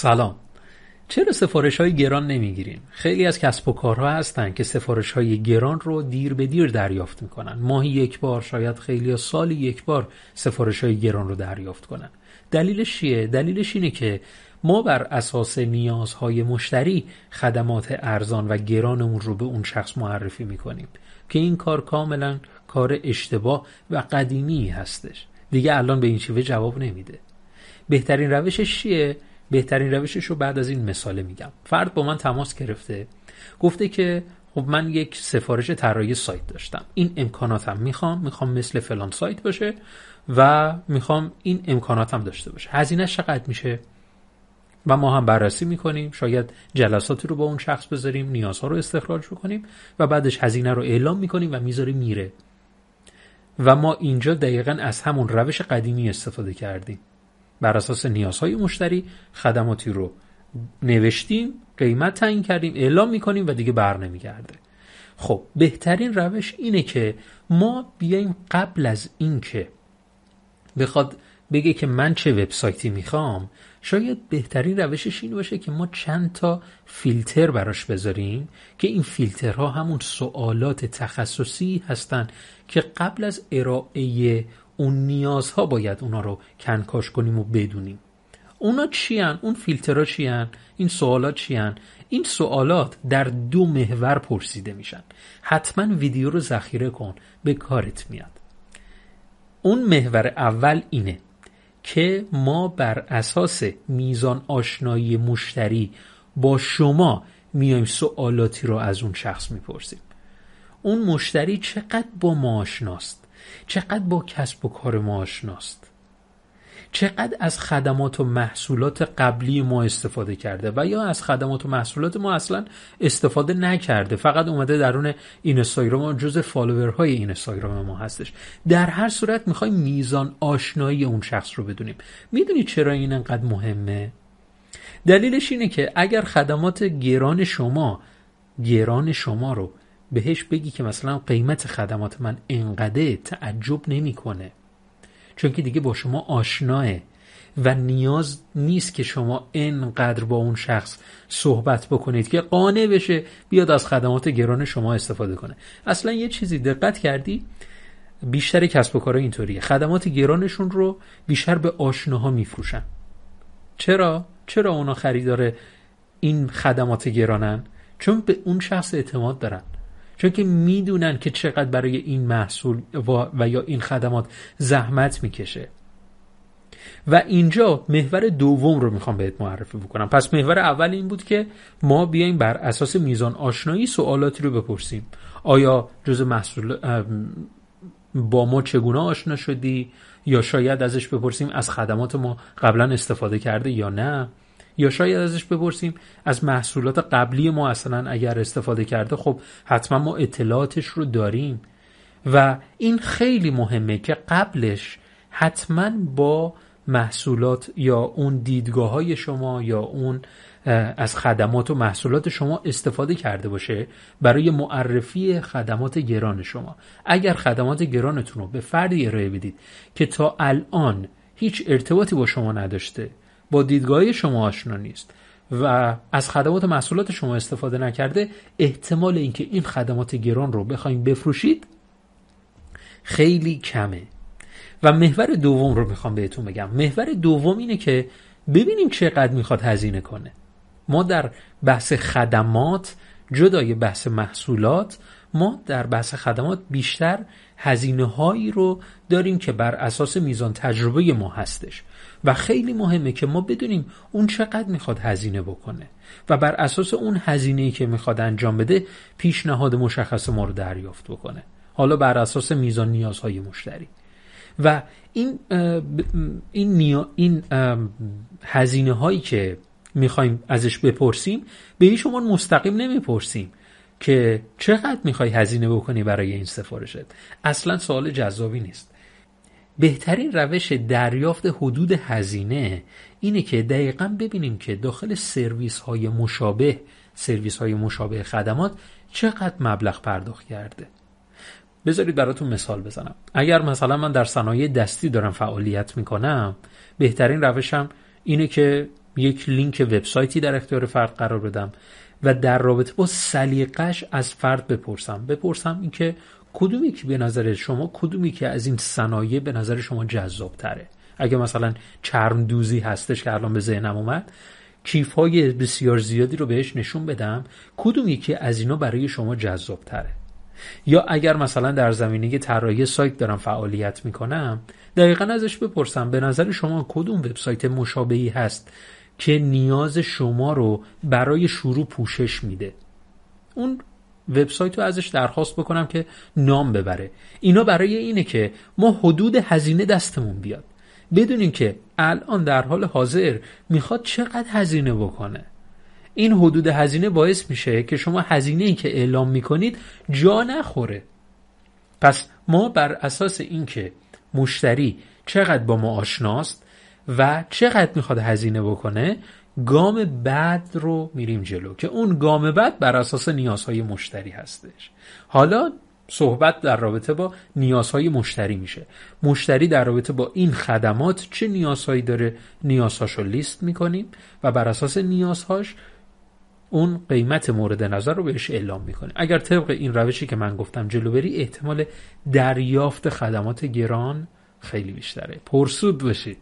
سلام. چرا سفارش های گران نمی‌گیریم؟ خیلی از کسب و کارها هستن که سفارش های گران رو دیر به دیر دریافت می‌کنن. ماهی یک بار شاید خیلی سالی یک بار سفارش های گران رو دریافت کنن. دلیلش چیه؟ دلیلش اینه که ما بر اساس نیازهای مشتری خدمات ارزان و گرانمون رو به اون شخص معرفی می‌کنیم که این کار کاملا کار اشتباه و قدیمی هستش. دیگه الان به این شیوه جواب نمیده. بهترین روشش چیه؟ بهترین روشش رو بعد از این مثاله میگم. فرد با من تماس گرفته گفته که خب من یک سفارش طراحی سایت داشتم. این امکاناتم می‌خوام می‌خوام مثل فلان سایت باشه و می‌خوام این امکاناتم داشته باشه. هزینه چقدر میشه؟ و ما هم بررسی می‌کنیم. شاید جلساتی رو با اون شخص بذاریم نیازها رو استخراج بکنیم و بعدش هزینه رو اعلام می‌کنیم و می‌ذاریم میره. و ما اینجا دقیقا از همون روش قدیمی استفاده کردیم. بر اساس نیازهای مشتری خدماتی رو نوشتیم قیمت تعیین کردیم اعلام می‌کنیم و دیگه بر نمیگرده. خب بهترین روش اینه که ما بیایم قبل از اینکه بخواد بگه که من چه وبسایتی می‌خوام شاید بهترین روشش این باشه که ما چند تا فیلتر براش بذاریم که این فیلترها همون سوالات تخصصی هستن که قبل از ارائه اون نیازها باید اونا رو کنکاش کنیم و بدونیم. اونا چی اون فیلترها چی این سوالات چی این سوالات در دو محور پرسیده میشن. حتما ویدیو رو ذخیره کن به کارت میاد. اون محور اول اینه که ما بر اساس میزان آشنایی مشتری با شما میایم سوالاتی رو از اون شخص می‌پرسیم. اون مشتری چقدر با ما آشناست؟ چقدر با کسب و کار ما آشناست. چقدر از خدمات و محصولات قبلی ما استفاده کرده و یا از خدمات و محصولات ما اصلا استفاده نکرده. فقط اومده درون این اینستاگرام جز فالوورهای این اینستاگرام ما هستش. در هر صورت می‌خوایم میزان آشنایی اون شخص رو بدونیم. می‌دونی چرا این انقدر مهمه؟ دلیلش اینه که اگر خدمات گران شما گران شما رو بهش بگی که مثلا قیمت خدمات من انقدر تعجب نمی‌کنه. چون که دیگه با شما آشناه و نیاز نیست که شما انقدر با اون شخص صحبت بکنید که قانع بشه بیاد از خدمات گران شما استفاده کنه. اصلا یه چیزی دقت کردی؟ بیشتر کسب و کارا اینطوریه. خدمات گرانشون رو بیشتر به آشناها میفروشن. چرا؟ چرا اونا خریدار این خدمات گرانن؟ چون به اون شخص اعتماد دارن. چون که می‌دونن که چقدر برای این محصول و, یا این خدمات زحمت می‌کشه. و اینجا محور دوم رو می‌خوام بهت معرفی بکنم. پس محور اول این بود که ما بیایم بر اساس میزان آشنایی سوالاتی رو بپرسیم. آیا جز محصول با ما چگونه آشنا شدی؟ یا شاید ازش بپرسیم از خدمات ما قبلا استفاده کرده یا نه؟ یا شاید ازش بپرسیم. از محصولات قبلی ما اصلا اگر استفاده کرده خب حتما ما اطلاعاتش رو داریم. و این خیلی مهمه که قبلش حتما با محصولات یا اون دیدگاه های شما یا اون از خدمات و محصولات شما استفاده کرده باشه برای معرفی خدمات گران شما. اگر خدمات گرانتون رو به فردی ارائه بدید که تا الان هیچ ارتباطی با شما نداشته با دیدگاه شما آشنا نیست و از خدمات محصولات شما استفاده نکرده احتمال اینکه این خدمات گران رو بخوایم بفروشید خیلی کمه. و محور دوم رو می‌خوام بهتون بگم. محور دوم اینه که ببینیم چقدر می‌خواد هزینه کنه. ما در بحث خدمات جدای بحث محصولات ما در بحث خدمات بیشتر هزینه هایی رو داریم که بر اساس میزان تجربه ما هستش. و خیلی مهمه که ما بدونیم اون چقدر می‌خواد هزینه بکنه و بر اساس اون هزینه که می‌خواد انجام بده پیشنهاد مشخص ما رو دریافت بکنه. حالا بر اساس میزان نیازهای مشتری. و این این, نیا این هزینه هایی که می‌خوایم ازش بپرسیم به هیچ شما مستقیم نمی‌پرسیم. که چقدر می‌خوای هزینه بکنی برای این سفارشت؟ اصلا سوال جذابی نیست. بهترین روش دریافت حدود هزینه اینه که دقیقا ببینیم که داخل سرویس های مشابه سرویس های مشابه خدمات چقدر مبلغ پرداخت کرده. بذارید براتون مثال بزنم. اگر مثلا من در صنایع دستی دارم فعالیت می‌کنم بهترین روشم اینه که یک لینک وبسایتی در اختیار فرد قرار بدم. و در رابطه با سلیقش از فرد بپرسم. بپرسم اینکه کدومی که به نظر شما کدومی که از این صنایع به نظر شما جذاب تره اگه مثلا چرم دوزی هستش که الان به ذهنم اومد کیف های بسیار زیادی رو بهش نشون بدم کدومی که از اینا برای شما جذاب تره یا اگر مثلا در زمینه طراحی سایت دارم فعالیت می‌کنم دقیقا ازش بپرسم به نظر شما کدوم وبسایت مشابهی هست که نیاز شما رو برای شروع پوشش میده. اون وبسایت رو ازش درخواست بکنم که نام ببره. اینا برای اینه که ما حدود هزینه دستمون بیاد. بدونیم که الان در حال حاضر می‌خواد چقدر هزینه بکنه. این حدود هزینه باعث میشه که شما هزینه ای که اعلام می‌کنید جا نخوره. پس ما بر اساس اینکه مشتری چقدر با ما آشناست و چقدر می‌خواد هزینه بکنه؟ گام بعد رو میریم جلو که اون گام بعد بر اساس نیازهای مشتری هستش. حالا صحبت در رابطه با نیازهای مشتری میشه. مشتری در رابطه با این خدمات چه نیازهایی داره؟ نیازهاش رو لیست می‌کنیم و بر اساس نیازهاش اون قیمت مورد نظر رو بهش اعلام می‌کنه اگر طبق این روشی که من گفتم جلو بری احتمال دریافت خدمات گران خیلی بیشتره. پرسود باشید